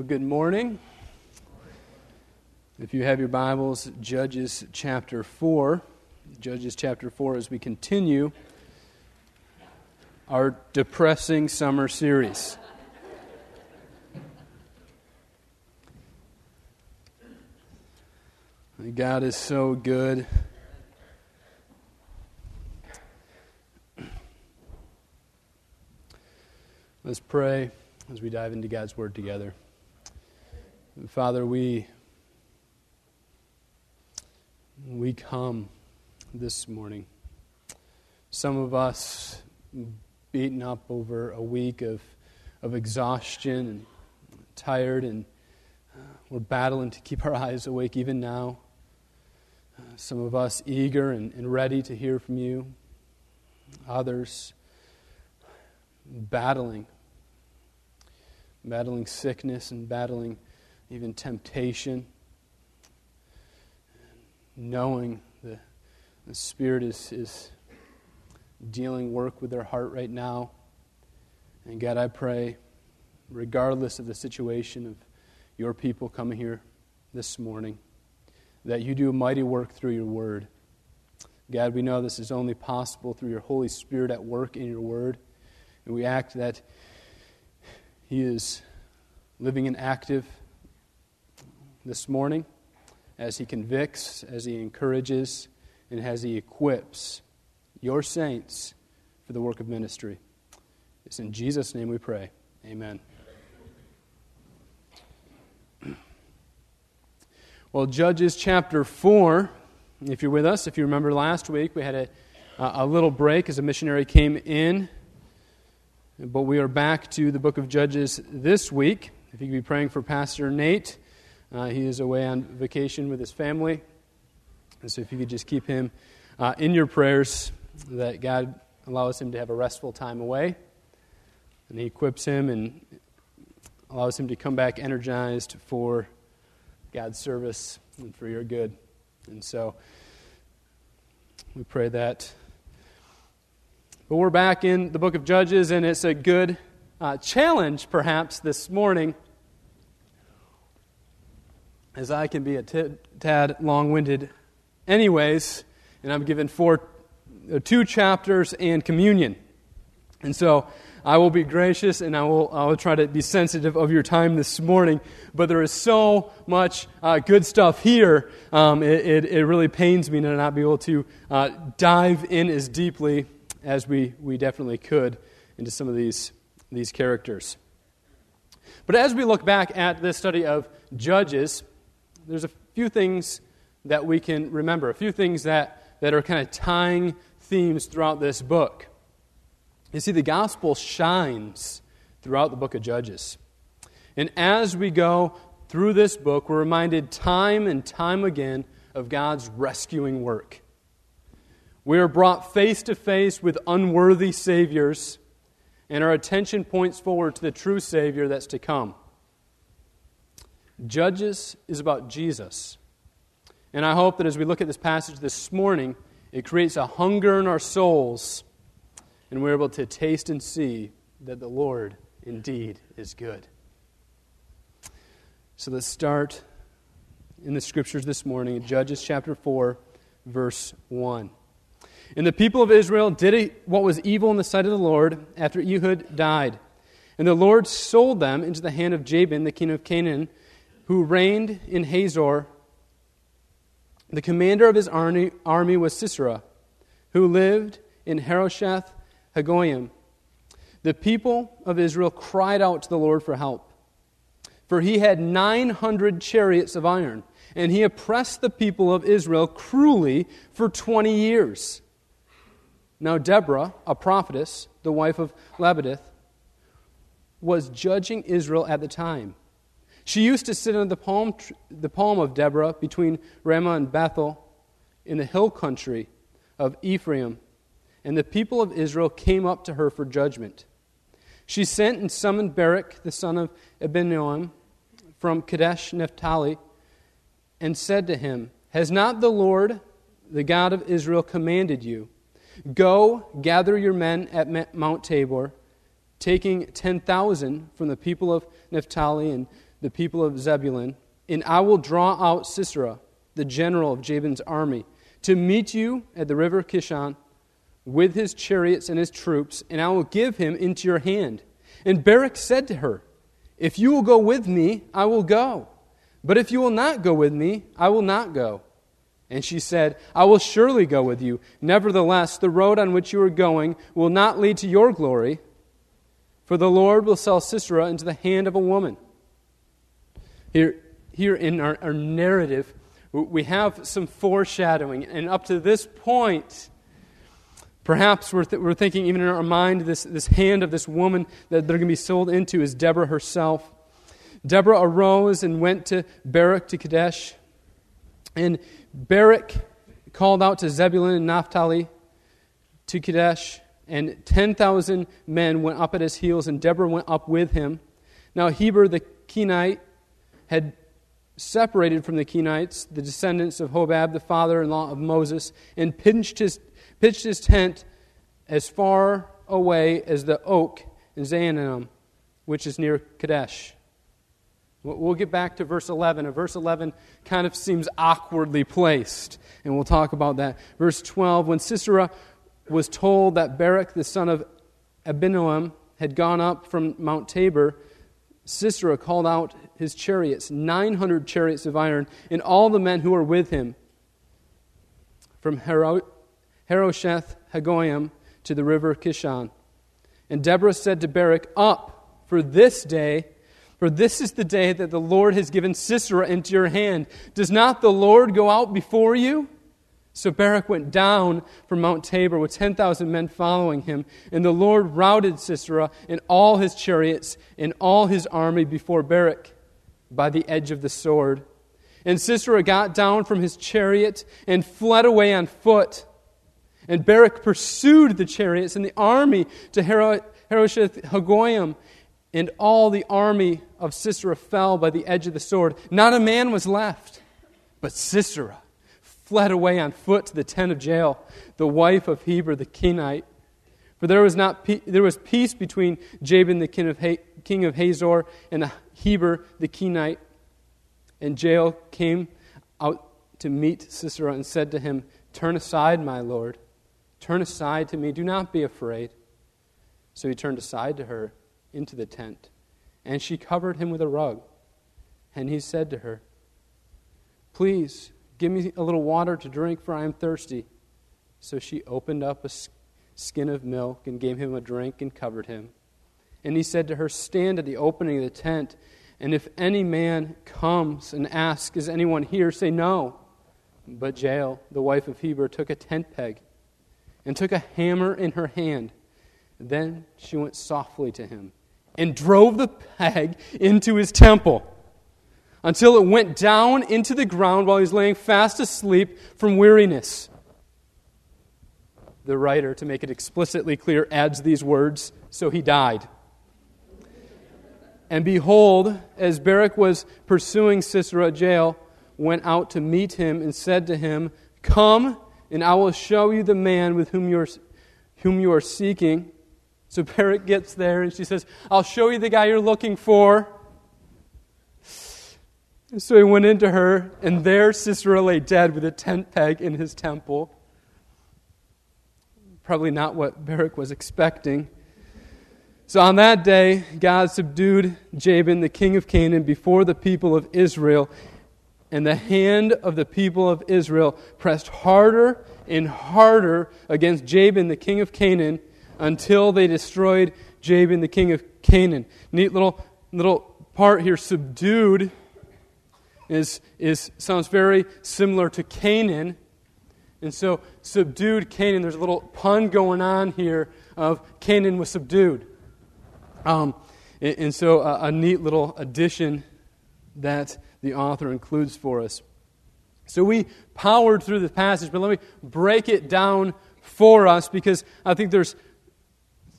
Well, good morning. If you have your Bibles, Judges chapter 4. Judges chapter 4 as we continue our depressing summer series. God is so good. Let's pray as we dive into God's Word together. Father, we, we come this morning. Some of us beaten up over a week of, of exhaustion and tired, and uh, we're battling to keep our eyes awake even now. Some of us eager and, and ready to hear from you. Others battling battling sickness and battling even temptation, knowing the, the Spirit is, is dealing work with their heart right now. And God, I pray, regardless of the situation of your people coming here this morning, that you do a mighty work through your word. God, we know this is only possible through your Holy Spirit at work in your word. And we act that he is living and active this morning as he convicts, as he encourages, and as he equips your saints for the work of ministry. It's in Jesus' name we pray. Amen. Well, Judges chapter 4, if you're with us, if you remember last week, we had a, a little break as a missionary came in but we are back to the book of Judges this week. If you could be praying for Pastor Nate, uh, he is away on vacation with his family. And so if you could just keep him uh, in your prayers, that God allows him to have a restful time away. And he equips him and allows him to come back energized for God's service and for your good. And so we pray that but we're back in the book of Judges, and it's a good uh, challenge, perhaps, this morning, as I can be a t- tad long winded, anyways, and I'm given four, uh, two chapters and communion. And so I will be gracious and I will, I will try to be sensitive of your time this morning. But there is so much uh, good stuff here, um, it, it, it, really pains me to not be able to uh, dive in as deeply as we, we definitely could into some of these, these characters. But as we look back at this study of Judges, there's a few things that we can remember, a few things that, that are kind of tying themes throughout this book. You see, the gospel shines throughout the book of Judges. And as we go through this book, we're reminded time and time again of God's rescuing work. We are brought face to face with unworthy Saviors, and our attention points forward to the true Savior that's to come. Judges is about Jesus. And I hope that as we look at this passage this morning, it creates a hunger in our souls, and we're able to taste and see that the Lord indeed is good. So let's start in the scriptures this morning, Judges chapter 4, verse 1. And the people of Israel did what was evil in the sight of the Lord after Ehud died. And the Lord sold them into the hand of Jabin, the king of Canaan, who reigned in Hazor. The commander of his army, army was Sisera, who lived in Harosheth Hagoyim. The people of Israel cried out to the Lord for help, for he had 900 chariots of iron, and he oppressed the people of Israel cruelly for 20 years. Now, Deborah, a prophetess, the wife of Lappidoth, was judging Israel at the time. She used to sit under the palm, the palm of Deborah between Ramah and Bethel in the hill country of Ephraim, and the people of Israel came up to her for judgment. She sent and summoned Barak, the son of Abinoam, from Kadesh Naphtali, and said to him, Has not the Lord, the God of Israel, commanded you? Go, gather your men at Mount Tabor, taking 10,000 from the people of Naphtali and the people of Zebulun, and I will draw out Sisera, the general of Jabin's army, to meet you at the river Kishon with his chariots and his troops, and I will give him into your hand. And Barak said to her, If you will go with me, I will go. But if you will not go with me, I will not go. And she said, I will surely go with you. Nevertheless, the road on which you are going will not lead to your glory, for the Lord will sell Sisera into the hand of a woman. Here, here in our, our narrative, we have some foreshadowing. And up to this point, perhaps we're, th- we're thinking, even in our mind, this, this hand of this woman that they're going to be sold into is Deborah herself. Deborah arose and went to Barak to Kadesh. And Barak called out to Zebulun and Naphtali to Kadesh, and 10,000 men went up at his heels, and Deborah went up with him. Now, Heber the Kenite had separated from the Kenites, the descendants of Hobab, the father in law of Moses, and pitched his, pitched his tent as far away as the oak in Zaanannim, which is near Kadesh. We'll get back to verse 11. And verse 11 kind of seems awkwardly placed, and we'll talk about that. Verse 12 When Sisera was told that Barak, the son of Abinoam, had gone up from Mount Tabor, Sisera called out his chariots, 900 chariots of iron, and all the men who were with him from Harosheth Hagoyim to the river Kishon. And Deborah said to Barak, Up, for this day for this is the day that the Lord has given Sisera into your hand. Does not the Lord go out before you? So Barak went down from Mount Tabor with 10,000 men following him, and the Lord routed Sisera and all his chariots and all his army before Barak by the edge of the sword. And Sisera got down from his chariot and fled away on foot. And Barak pursued the chariots and the army to Harosheth Hagoyim and all the army of Sisera fell by the edge of the sword. Not a man was left, but Sisera fled away on foot to the tent of Jael, the wife of Heber the Kenite. For there was, not pe- there was peace between Jabin the king of, ha- king of Hazor and Heber the Kenite. And Jael came out to meet Sisera and said to him, Turn aside, my lord. Turn aside to me. Do not be afraid. So he turned aside to her into the tent, and she covered him with a rug. And he said to her, Please give me a little water to drink, for I am thirsty. So she opened up a skin of milk and gave him a drink and covered him. And he said to her, Stand at the opening of the tent, and if any man comes and asks, Is anyone here? say no. But Jael, the wife of Heber, took a tent peg and took a hammer in her hand. Then she went softly to him and drove the peg into his temple until it went down into the ground while he was laying fast asleep from weariness. The writer, to make it explicitly clear, adds these words So he died. And behold, as Barak was pursuing Sisera, Jael went out to meet him and said to him, Come, and I will show you the man with whom you are, whom you are seeking. So Barak gets there and she says, I'll show you the guy you're looking for. So he went into her, and there Sisera lay dead with a tent peg in his temple. Probably not what Barak was expecting. So on that day, God subdued Jabin, the king of Canaan, before the people of Israel. And the hand of the people of Israel pressed harder and harder against Jabin, the king of Canaan until they destroyed Jabin, the king of Canaan. Neat little, little part here. Subdued is, is, sounds very similar to Canaan. And so, subdued Canaan, there's a little pun going on here of Canaan was subdued. Um, and, and, so, a, a neat little addition that the author includes for us. So, we powered through the passage, but let me break it down for us because I think there's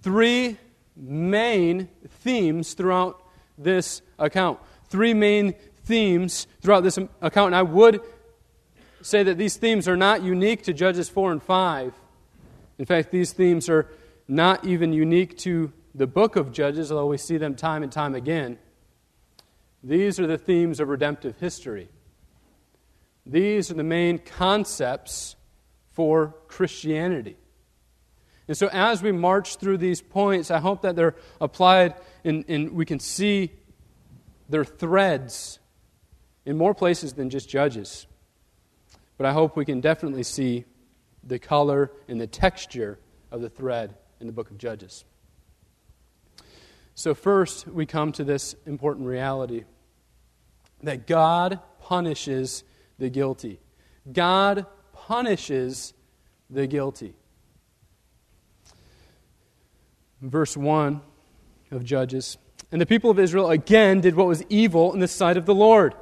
three main themes throughout this account. Three main themes throughout this account. And I would say that these themes are not unique to Judges 4 and 5. In fact, these themes are not even unique to the book of Judges, although we see them time and time again. These are the themes of redemptive history. These are the main concepts for Christianity. And so, as we march through these points, I hope that they're applied and, and we can see their threads in more places than just Judges. But I hope we can definitely see the color and the texture of the thread in the book of Judges. So, first, we come to this important reality that God punishes the guilty. God punishes the guilty. Verse 1 of Judges. And the people of Israel again did what was evil in the sight of the Lord.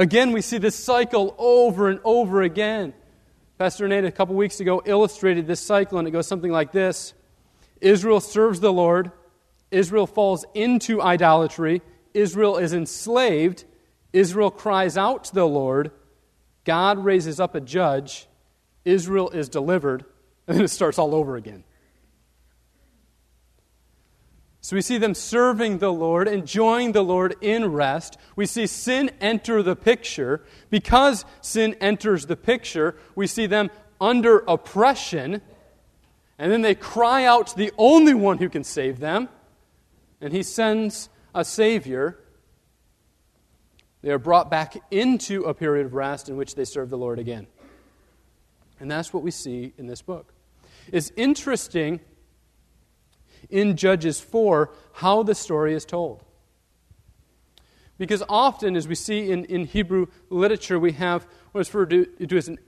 Again, we see this cycle over and over again. Pastor Nate, a couple weeks ago, illustrated this cycle, and it goes something like this. Israel serves the Lord, Israel falls into idolatry, Israel is enslaved, Israel cries out to the Lord, God raises up a judge, Israel is delivered, and then it starts all over again. So we see them serving the Lord, enjoying the Lord in rest. We see sin enter the picture. Because sin enters the picture, we see them under oppression. And then they cry out to the only one who can save them. And he sends a Savior. They are brought back into a period of rest in which they serve the Lord again. And that's what we see in this book. It's interesting in Judges 4 how the story is told. Because often, as we see in, in Hebrew literature, we have what is referred to as an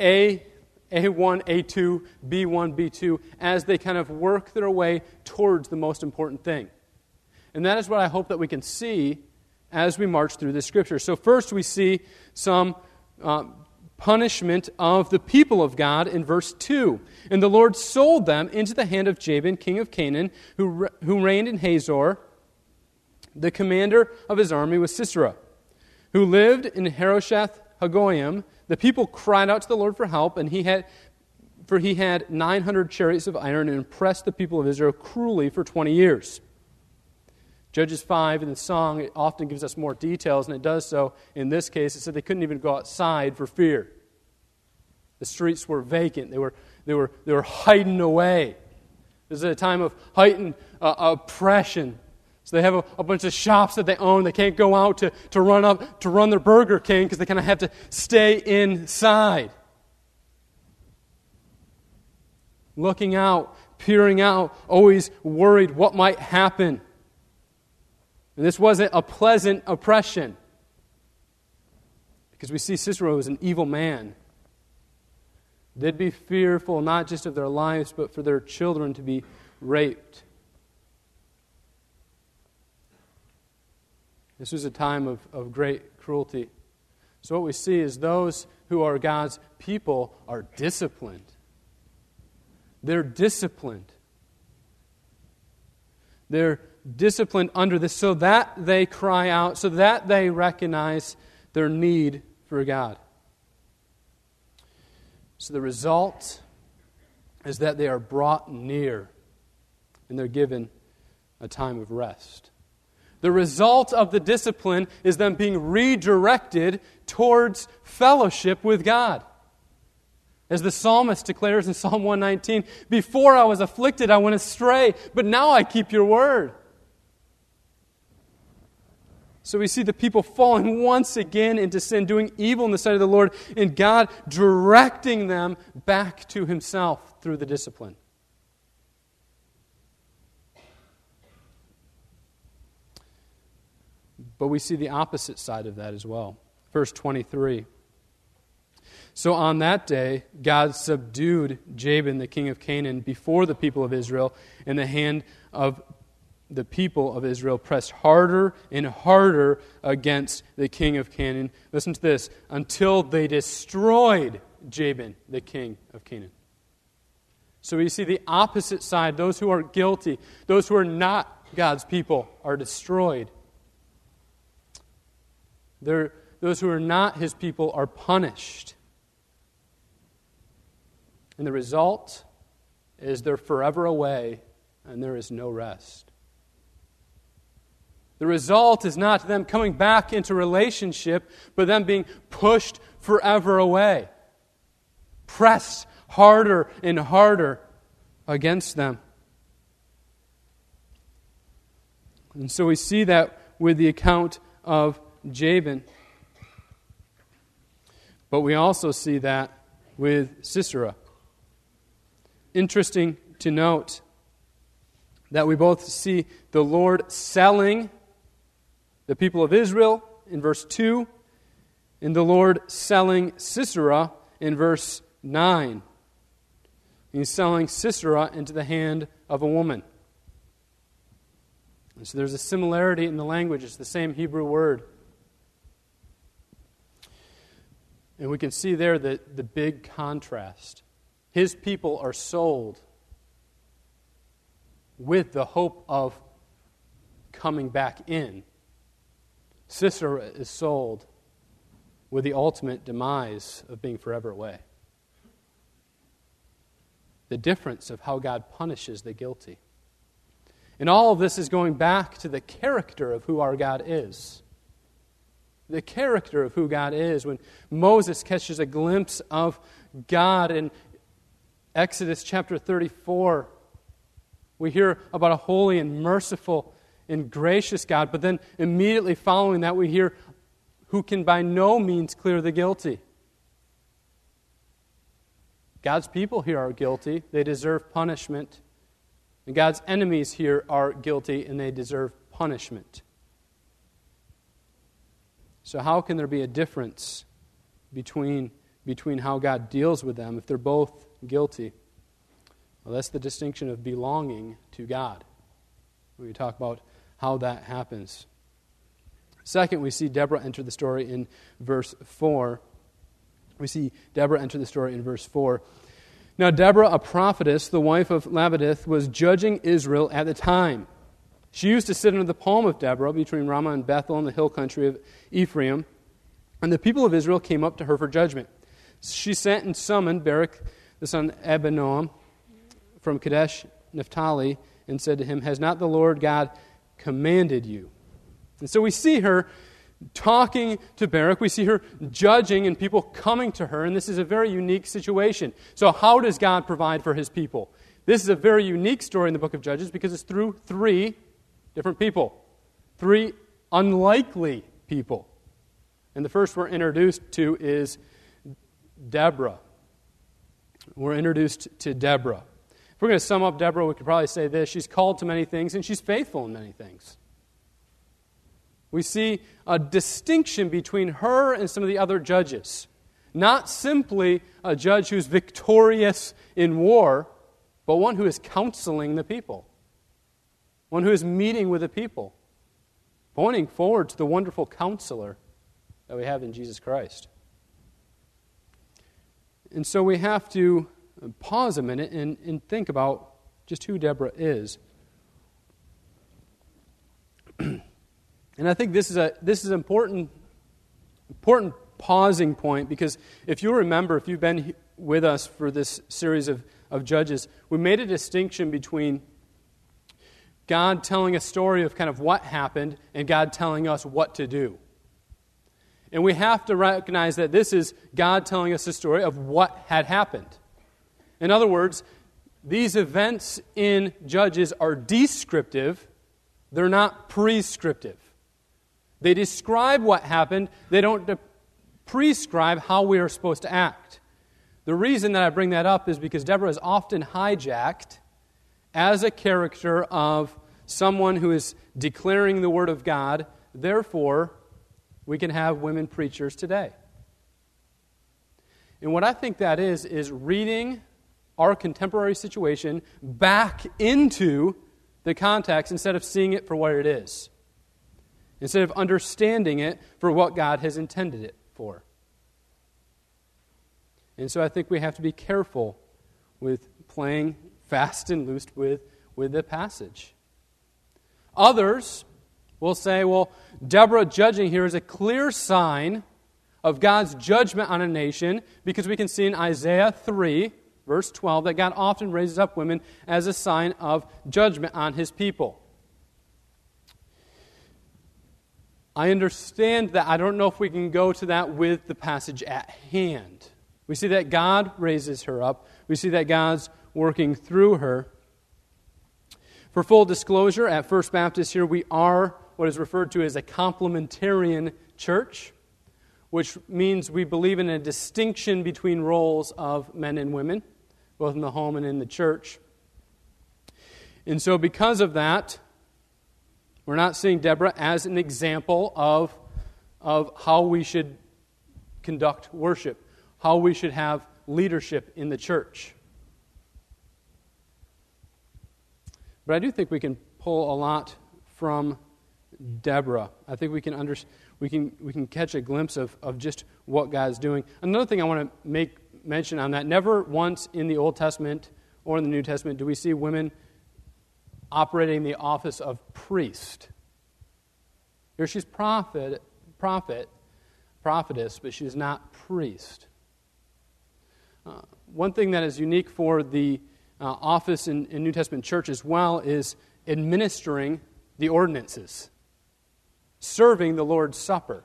A, A1, A2, B1, B2, as they kind of work their way towards the most important thing. And that is what I hope that we can see as we march through the scripture. So, first, we see some uh, punishment of the people of God in verse 2. And the Lord sold them into the hand of Jabin, king of Canaan, who, who reigned in Hazor. The commander of his army was Sisera, who lived in Harosheth Hagoyim. The people cried out to the Lord for help, and he had, for he had 900 chariots of iron and oppressed the people of Israel cruelly for 20 years. Judges 5 in the song, it often gives us more details, and it does so in this case. It said they couldn't even go outside for fear. The streets were vacant, they were, they were, they were hiding away. This is a time of heightened uh, oppression. So they have a, a, bunch of shops that they own. They can't go out to, to run up to run their Burger King because they kind of have to stay inside. Looking out, peering out, always worried what might happen. And this wasn't a pleasant oppression. Because we see Sisera was an evil man. They'd be fearful not just of their lives, but for their children to be raped. This was a time of, of great cruelty. So, what we see is those who are God's people are disciplined. They're disciplined. They're disciplined under this so that they cry out, so that they recognize their need for God. So the result is that they are brought near and they're given a time of rest. The result of the discipline is them being redirected towards fellowship with God. As the psalmist declares in Psalm 119, before I was afflicted, I went astray, but now I keep your word. So we see the people falling once again into sin, doing evil in the sight of the Lord, and God directing them back to Himself through the discipline. But we see the opposite side of that as well. Verse 23. So on that day, God subdued Jabin, the king of Canaan, before the people of Israel in the hand of the people of Israel pressed harder and harder against the king of Canaan. Listen to this until they destroyed Jabin, the king of Canaan. So we see the opposite side. Those who are guilty, those who are not God's people, are destroyed. They're, those who are not his people are punished. And the result is they're forever away and there is no rest. The result is not them coming back into relationship, but them being pushed forever away, pressed harder and harder against them. And so we see that with the account of Jabin. But we also see that with Sisera. Interesting to note that we both see the Lord selling the people of Israel in verse 2 and the Lord selling Sisera in verse 9. He's selling Sisera into the hand of a woman. And so there's a similarity in the language, it's the same Hebrew word. And we can see there the, the big contrast. His people are sold with the hope of coming back in. Sisera is sold with the ultimate demise of being forever away. The difference of how God punishes the guilty. And all of this is going back to the character of who our God is. The character of who God is. When Moses catches a glimpse of God in Exodus chapter 34, we hear about a holy and merciful and gracious God, but then immediately following that, we hear who can by no means clear the guilty. God's people here are guilty, they deserve punishment. And God's enemies here are guilty and they deserve punishment. So, how can there be a difference between, between how God deals with them if they're both guilty? Well, that's the distinction of belonging to God. We talk about how that happens. Second, we see Deborah enter the story in verse 4. We see Deborah enter the story in verse 4. Now, Deborah, a prophetess, the wife of Lappidoth, was judging Israel at the time. She used to sit under the palm of Deborah between Ramah and Bethel in the hill country of Ephraim. And the people of Israel came up to her for judgment. She sent and summoned Barak, the son of Abinoam, from Kadesh, Naphtali, and said to him, Has not the Lord God commanded you? And so we see her talking to Barak. We see her judging and people coming to her, and this is a very unique situation. So, how does God provide for his people? This is a very unique story in the book of Judges because it's through three different people, three unlikely people. And the first we're introduced to is Deborah. We're introduced to Deborah. If we're going to sum up Deborah, we could probably say this she's called to many things, and she's faithful in many things. We see a distinction between her and some of the other judges. Not simply a judge who's victorious in war, but one who is counseling the people, one who is meeting with the people, pointing forward to the wonderful counselor that we have in Jesus Christ. And so we have to pause a minute and, and think about just who Deborah is. And I think this is a this is an important important pausing point because if you remember, if you've been with us for this series of, of judges, we made a distinction between God telling a story of kind of what happened and God telling us what to do. And we have to recognize that this is God telling us a story of what had happened. In other words, these events in Judges are descriptive, they're not prescriptive. They describe what happened, they don't de- prescribe how we are supposed to act. The reason that I bring that up is because Deborah is often hijacked as a character of someone who is declaring the Word of God. Therefore, we can have women preachers today. And what I think that is, is reading our contemporary situation back into the context instead of seeing it for what it is instead of understanding it for what God has intended it for. And so I think we have to be careful with playing fast and loose with, with the passage. Others will say, well, Deborah judging here is a clear sign of God's judgment on a nation because we can see in Isaiah 3, verse 12, that God often raises up women as a sign of judgment on his people. I understand that. I don't know if we can go to that with the passage at hand. We see that God raises her up, we see that God's working through her. For full disclosure, at First Baptist here, we are what is referred to as a complementarian church, which means we believe in a distinction between roles of men and women, both in the home and in the church. And so, because of that, we're not seeing Deborah as an example of, of how we should conduct worship, how we should have leadership in the church. But I do think we can pull a lot from Deborah. I think we can, under, we can, we can catch a glimpse of, of just what God's doing. Another thing I want to make mention on that never once in the Old Testament or in the New Testament do we see women operating the office of priest. Here she's prophet, prophet, prophetess, but she's not priest. Uh, one thing that is unique for the uh, office in, in New Testament church as well is administering the ordinances, serving the Lord's Supper.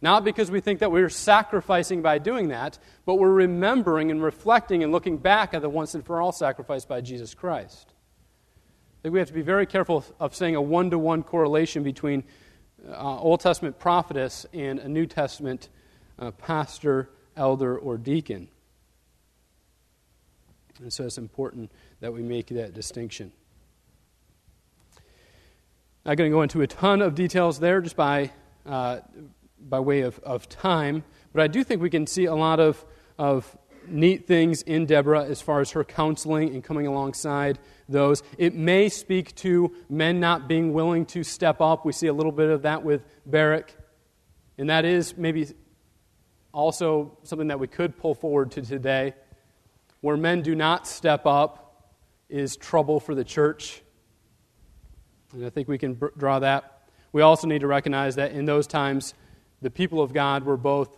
Not because we think that we're sacrificing by doing that, but we're remembering and reflecting and looking back at the once and for all sacrifice by Jesus Christ. I think we have to be very careful of saying a one to one correlation between uh, Old Testament prophetess and a New Testament uh, pastor, elder, or deacon. And so it's important that we make that distinction. Not going to go into a ton of details there just by, uh, by way of, of time, but I do think we can see a lot of, of neat things in Deborah as far as her counseling and coming alongside those. It may speak to men not being willing to step up. We see a little bit of that with Barak. And that is maybe also something that we could pull forward to today. Where men do not step up is trouble for the church. And I think we can draw that. We also need to recognize that in those times, the people of God were both,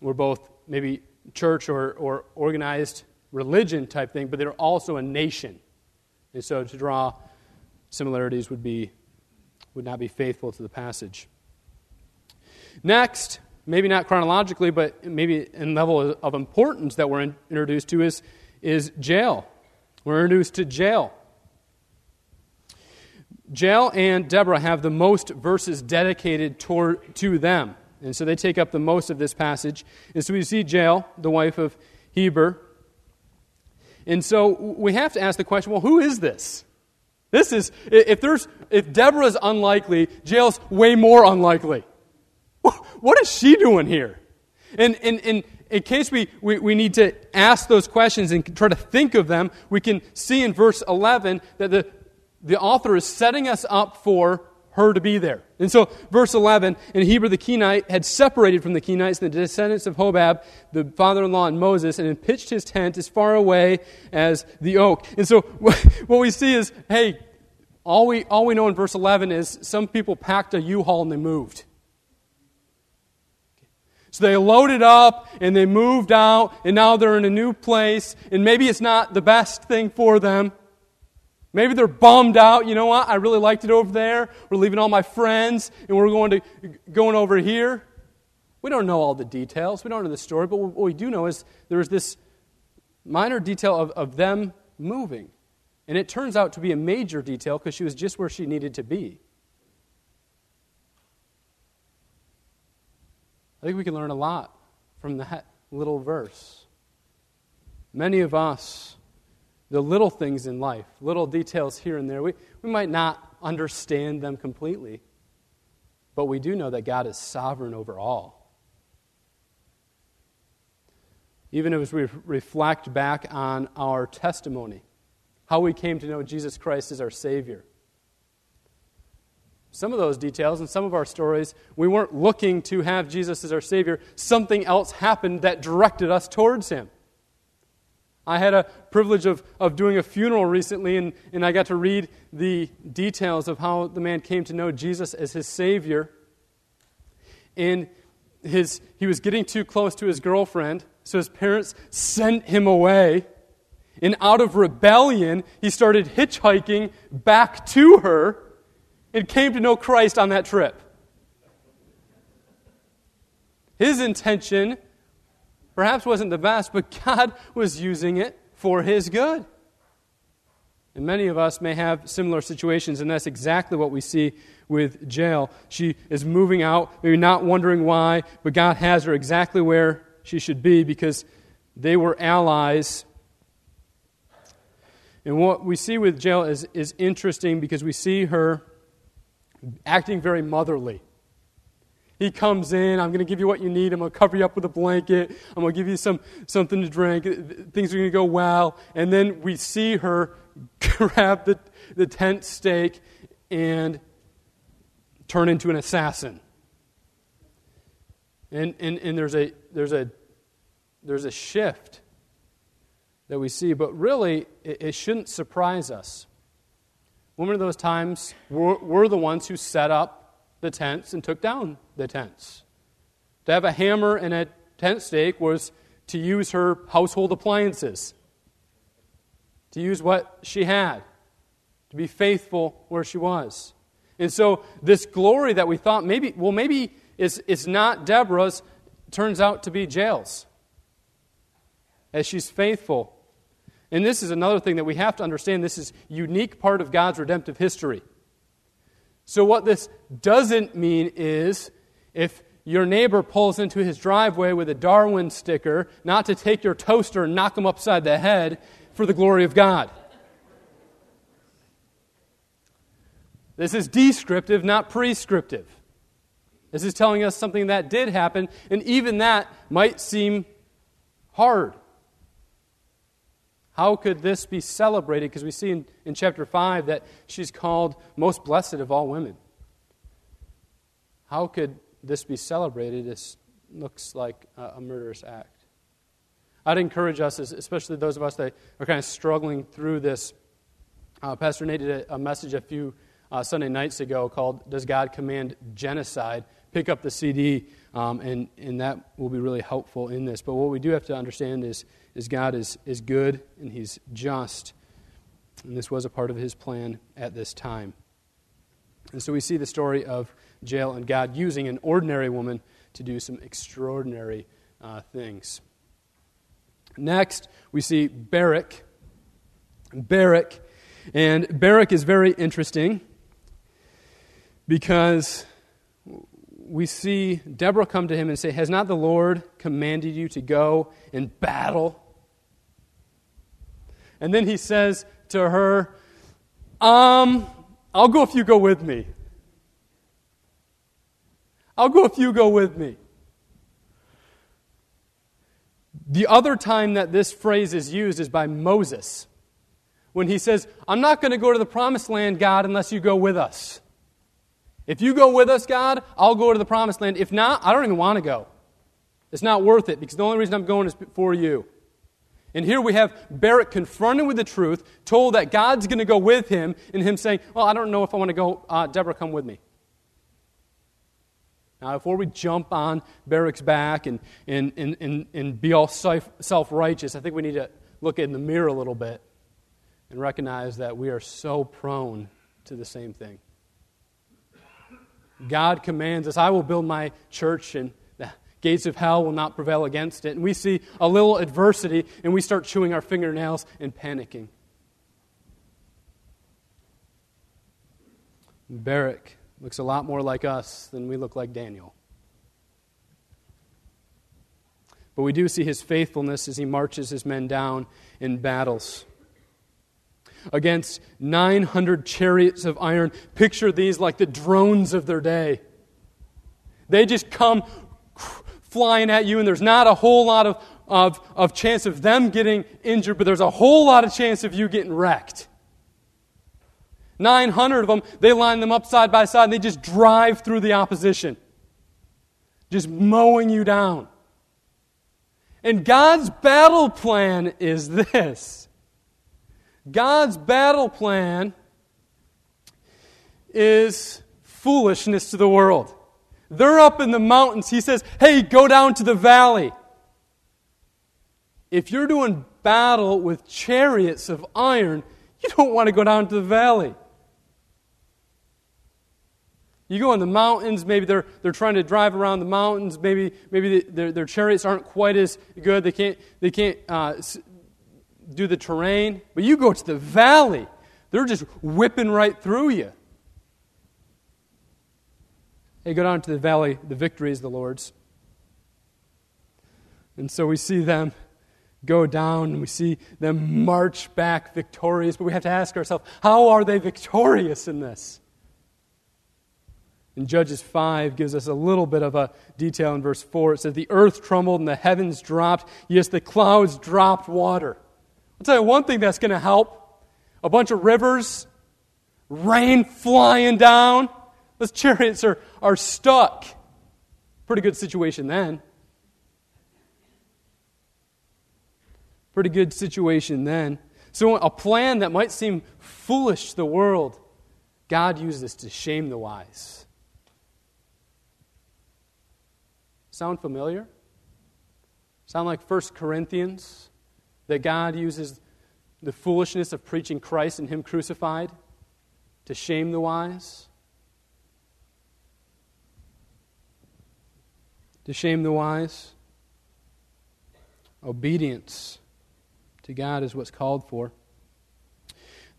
were both maybe church or, or organized religion type thing, but they're also a nation. And so to draw similarities would, be, would not be faithful to the passage. Next, maybe not chronologically, but maybe in level of importance that we're in, introduced to is, is Jael. We're introduced to jail. Jael and Deborah have the most verses dedicated toward, to them. And so they take up the most of this passage. And so we see Jael, the wife of Heber. And so we have to ask the question well, who is this? This is, if, there's, if Deborah's unlikely, Jael's way more unlikely. What is she doing here? And, and, and in case we, we, we need to ask those questions and try to think of them, we can see in verse 11 that the, the author is setting us up for her to be there. And so, verse 11, in Heber, the Kenite had separated from the Kenites, the descendants of Hobab, the father in law, and Moses, and had pitched his tent as far away as the oak. And so, what we see is hey, all we, all we know in verse 11 is some people packed a U haul and they moved. So they loaded up and they moved out, and now they're in a new place, and maybe it's not the best thing for them. Maybe they're bummed out. You know what? I really liked it over there. We're leaving all my friends and we're going to going over here. We don't know all the details. We don't know the story, but what we do know is there's this minor detail of, of them moving. And it turns out to be a major detail because she was just where she needed to be. I think we can learn a lot from that little verse. Many of us the little things in life, little details here and there. We, we might not understand them completely, but we do know that God is sovereign over all. Even as we reflect back on our testimony, how we came to know Jesus Christ as our Savior. Some of those details and some of our stories, we weren't looking to have Jesus as our Savior. Something else happened that directed us towards Him. I had a privilege of, of doing a funeral recently, and, and I got to read the details of how the man came to know Jesus as his Savior. And his, he was getting too close to his girlfriend, so his parents sent him away. And out of rebellion, he started hitchhiking back to her and came to know Christ on that trip. His intention perhaps wasn't the best, but God was using it for his good. And many of us may have similar situations, and that's exactly what we see with Jael. She is moving out, maybe not wondering why, but God has her exactly where she should be because they were allies. And what we see with Jael is, is interesting because we see her acting very motherly. He comes in, I'm going to give you what you need. I'm going to cover you up with a blanket. I'm going to give you some, something to drink. Things are going to go well. And then we see her grab the, the tent stake and turn into an assassin. And, and, and there's, a, there's, a, there's a shift that we see, but really, it, it shouldn't surprise us. Of those times, we're, we're the ones who set up the tents and took down the tents. To have a hammer and a tent stake was to use her household appliances, to use what she had, to be faithful where she was. And so, this glory that we thought maybe, well, maybe it's, it's not Deborah's, turns out to be Jael's. As she's faithful. And this is another thing that we have to understand. This is unique part of God's redemptive history. So, what this doesn't mean is if your neighbor pulls into his driveway with a Darwin sticker, not to take your toaster and knock him upside the head for the glory of God. This is descriptive, not prescriptive. This is telling us something that did happen, and even that might seem hard. How could this be celebrated? Because we see in, in chapter 5 that she's called most blessed of all women. How could this be celebrated? This looks like a, a murderous act. I'd encourage us, especially those of us that are kind of struggling through this. Uh, Pastor Nate did a, a message a few uh, Sunday nights ago called Does God Command Genocide? Pick up the CD, um, and, and that will be really helpful in this. But what we do have to understand is is God is, is good and He's just. And this was a part of His plan at this time. And so we see the story of Jael and God using an ordinary woman to do some extraordinary uh, things. Next, we see Barak. Barak. And Barak is very interesting because we see Deborah come to him and say, Has not the Lord commanded you to go and battle and then he says to her, Um, I'll go if you go with me. I'll go if you go with me. The other time that this phrase is used is by Moses, when he says, I'm not going to go to the promised land, God, unless you go with us. If you go with us, God, I'll go to the promised land. If not, I don't even want to go. It's not worth it because the only reason I'm going is for you. And here we have Barak confronted with the truth, told that God's going to go with him, and him saying, Well, I don't know if I want to go. Uh, Deborah, come with me. Now, before we jump on Barak's back and, and, and, and, and be all self righteous, I think we need to look in the mirror a little bit and recognize that we are so prone to the same thing. God commands us, I will build my church and gates of hell will not prevail against it. And we see a little adversity and we start chewing our fingernails and panicking. Barak looks a lot more like us than we look like Daniel. But we do see his faithfulness as he marches his men down in battles. Against 900 chariots of iron. Picture these like the drones of their day. They just come flying at you, and there's not a whole lot of, of, of chance of them getting injured, but there's a whole lot of chance of you getting wrecked. 900 of them, they line them up side by side, and they just drive through the opposition, just mowing you down. And God's battle plan is this God's battle plan is foolishness to the world. They're up in the mountains. He says, Hey, go down to the valley. If you're doing battle with chariots of iron, you don't want to go down to the valley. You go in the mountains, maybe they're, they're trying to drive around the mountains, maybe, maybe the, their, their chariots aren't quite as good, they can't, they can't uh, do the terrain. But you go to the valley, they're just whipping right through you. Hey, go down to the valley, the victory is the Lord's. And so we see them go down and we see them march back victorious, but we have to ask ourselves, how are they victorious in this? In Judges 5 gives us a little bit of a detail in verse 4. It says, The earth trembled and the heavens dropped. Yes, the clouds dropped water. I'll tell you one thing that's going to help a bunch of rivers, rain flying down. Those chariots are, are stuck. Pretty good situation then. Pretty good situation then. So, a plan that might seem foolish to the world, God uses to shame the wise. Sound familiar? Sound like 1 Corinthians? That God uses the foolishness of preaching Christ and Him crucified to shame the wise? To shame the wise? Obedience to God is what's called for.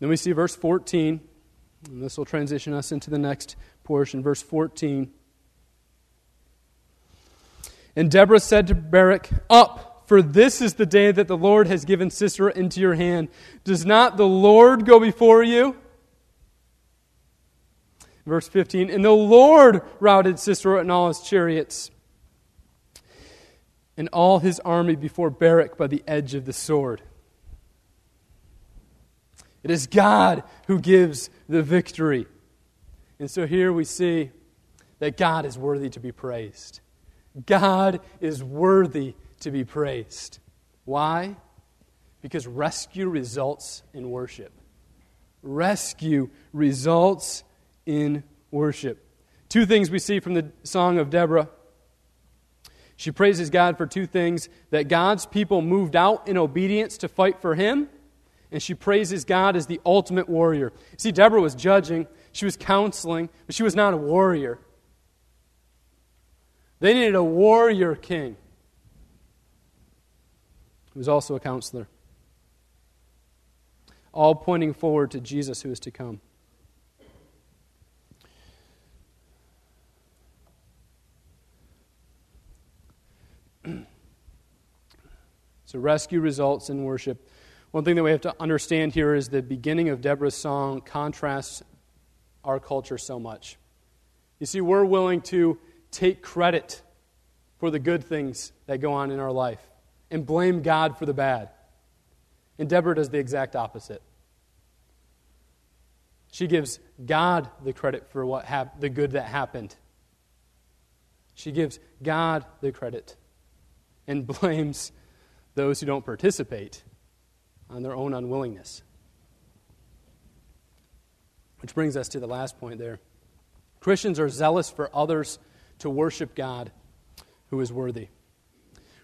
Then we see verse 14, and this will transition us into the next portion. Verse 14. And Deborah said to Barak, Up, for this is the day that the Lord has given Sisera into your hand. Does not the Lord go before you? Verse 15 And the Lord routed Sisera and all his chariots and all his army before Barak by the edge of the sword. It is God who gives the victory. And so here we see that God is worthy to be praised. God is worthy to be praised. Why? Because rescue results in worship. Rescue results in worship. Two things we see from the Song of Deborah. She praises God for two things that God's people moved out in obedience to fight for Him, and she praises God as the ultimate warrior. See, Deborah was judging, she was counseling, but she was not a warrior. They needed a warrior king who was also a counselor. All pointing forward to Jesus who is to come. So, rescue results in worship. One thing that we have to understand here is the beginning of Deborah's song contrasts our culture so much. You see, we're willing to take credit for the good things that go on in our life and blame God for the bad. And Deborah does the exact opposite. She gives God the credit for what hap- the good that happened. She gives God the credit and blames those who don't participate on their own unwillingness. Which brings us to the last point there. Christians are zealous for others to worship God who is worthy.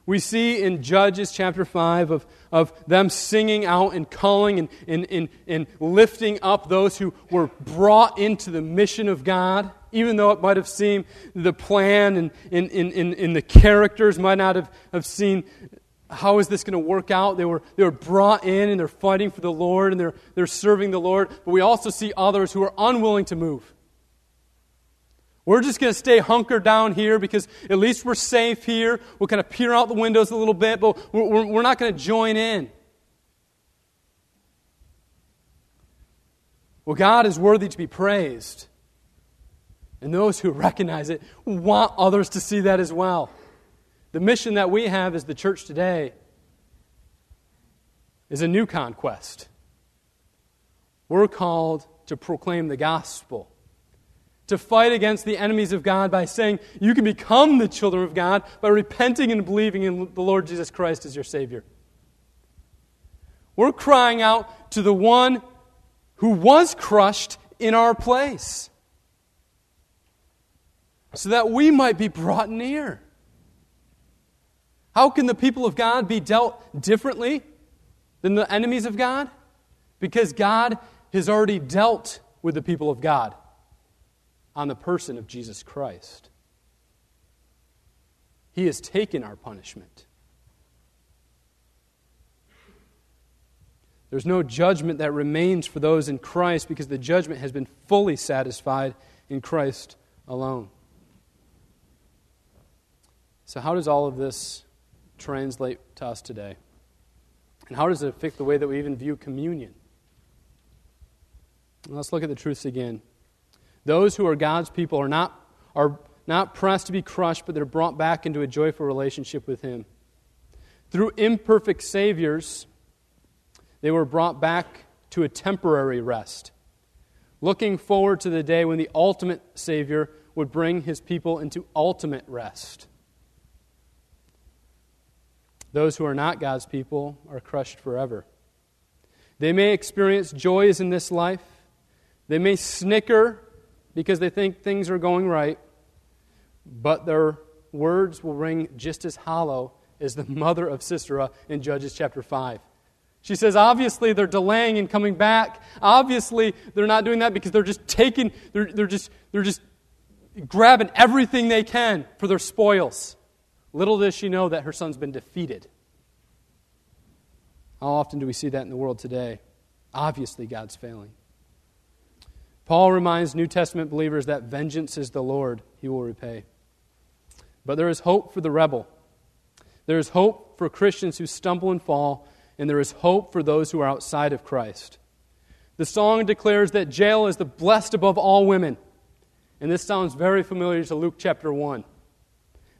We see in Judges chapter 5 of, of them singing out and calling and, and, and, and lifting up those who were brought into the mission of God, even though it might have seemed the plan and, and, and, and, the characters might not have, have seen how is this going to work out? They were, they were brought in and they're fighting for the Lord and they're, they're serving the Lord. But we also see others who are unwilling to move. We're just going to stay hunkered down here because at least we're safe here. We'll kind of peer out the windows a little bit, but we're, we're not going to join in. Well, God is worthy to be praised. And those who recognize it want others to see that as well. The mission that we have as the church today is a new conquest. We're called to proclaim the gospel to fight against the enemies of God by saying you can become the children of God by repenting and believing in the Lord Jesus Christ as your Savior. We're crying out to the one who was crushed in our place so that we might be brought near. How can the people of God be dealt differently than the enemies of God? Because God has already dealt with the people of God. on the person of Jesus Christ. He has taken our punishment. There's no judgment that remains for those in Christ because the judgment has been fully satisfied in Christ alone. So, how does all of this translate to us today? And how does it affect the way that we even view communion? Let's look at the truths again. Those who are God's people are not, are not pressed to be crushed, but they're brought back into a joyful relationship with Him. Through imperfect Saviors, they were brought back to a temporary rest, looking forward to the day when the ultimate Savior would bring His people into ultimate rest. Those who are not God's people are crushed forever. They may experience joys in this life. They may snicker because they think things are going right, but their words will ring just as hollow as the mother of Sisera in Judges chapter 5. She says, obviously, they're delaying and coming back. Obviously, they're not doing that because they're just taking, they're, they're, just, they're just grabbing everything they can for their spoils. Little does she know that her son's been defeated. How often do we see that in the world today? Obviously, God's failing. Paul reminds New Testament believers that vengeance is the Lord, he will repay. But there is hope for the rebel. There is hope for Christians who stumble and fall, and there is hope for those who are outside of Christ. The song declares that Jael is the blessed above all women. And this sounds very familiar to Luke chapter 1.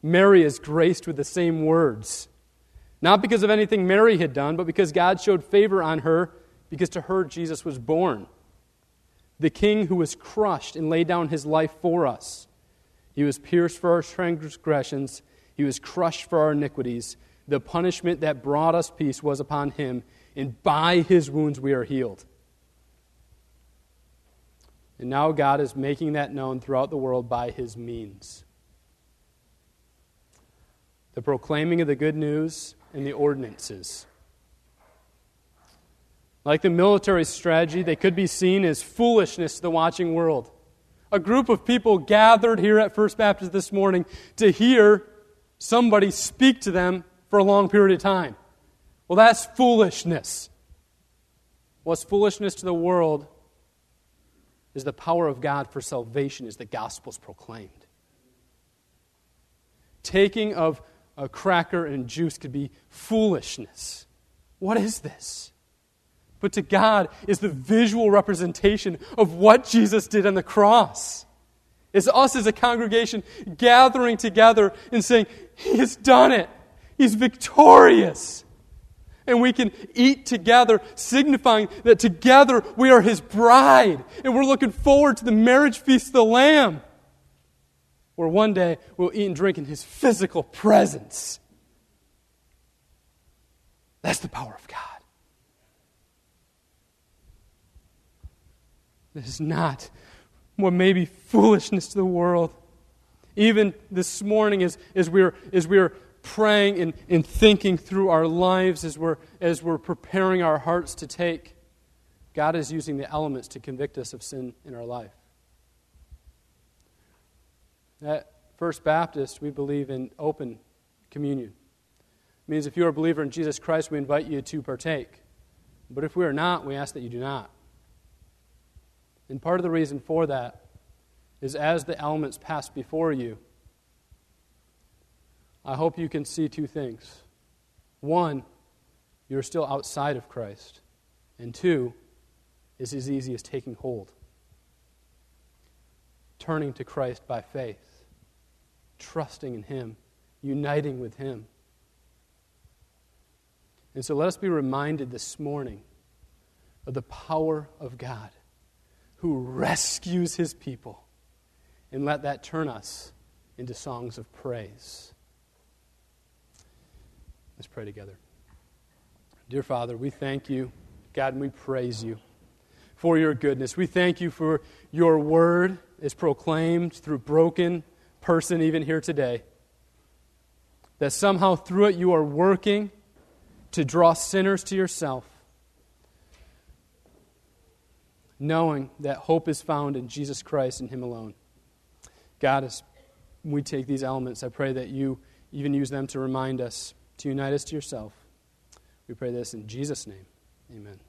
Mary is graced with the same words. Not because of anything Mary had done, but because God showed favor on her, because to her Jesus was born. The king who was crushed and laid down his life for us. He was pierced for our transgressions, he was crushed for our iniquities. The punishment that brought us peace was upon him, and by his wounds we are healed. And now God is making that known throughout the world by his means the proclaiming of the good news, and the ordinances. Like the military strategy, they could be seen as foolishness to the watching world. A group of people gathered here at First Baptist this morning to hear somebody speak to them for a long period of time. Well, that's foolishness. What's foolishness to the world is the power of God for salvation as the gospel is proclaimed. Taking of a cracker and juice could be foolishness. What is this? But to God is the visual representation of what Jesus did on the cross. It's us as a congregation gathering together and saying, He has done it. He's victorious. And we can eat together, signifying that together we are His bride. And we're looking forward to the marriage feast of the Lamb where one day we'll eat and drink in his physical presence. That's the power of God. This is not what may be foolishness to the world. Even this morning, as, as, we're, as we're praying and, and thinking through our lives, as we're, as we're preparing our hearts to take, God is using the elements to convict us of sin in our life. At First Baptist, we believe in open communion. It means if you are a believer in Jesus Christ, we invite you to partake. But if we are not, we ask that you do not. And part of the reason for that is as the elements pass before you, I hope you can see two things. One, you're still outside of Christ. And two, is as easy as taking hold, turning to Christ by faith trusting in Him, uniting with Him. And so let us be reminded this morning of the power of God who rescues His people. And let that turn us into songs of praise. Let's pray together. Dear Father, we thank you, God, and we praise you for your goodness. We thank you for your word is proclaimed through broken person, even here today, that somehow through it you are working to draw sinners to yourself, knowing that hope is found in Jesus Christ and Him alone. God, as we take these elements, I pray that you even use them to remind us, to unite us to yourself. We pray this in Jesus' name. Amen.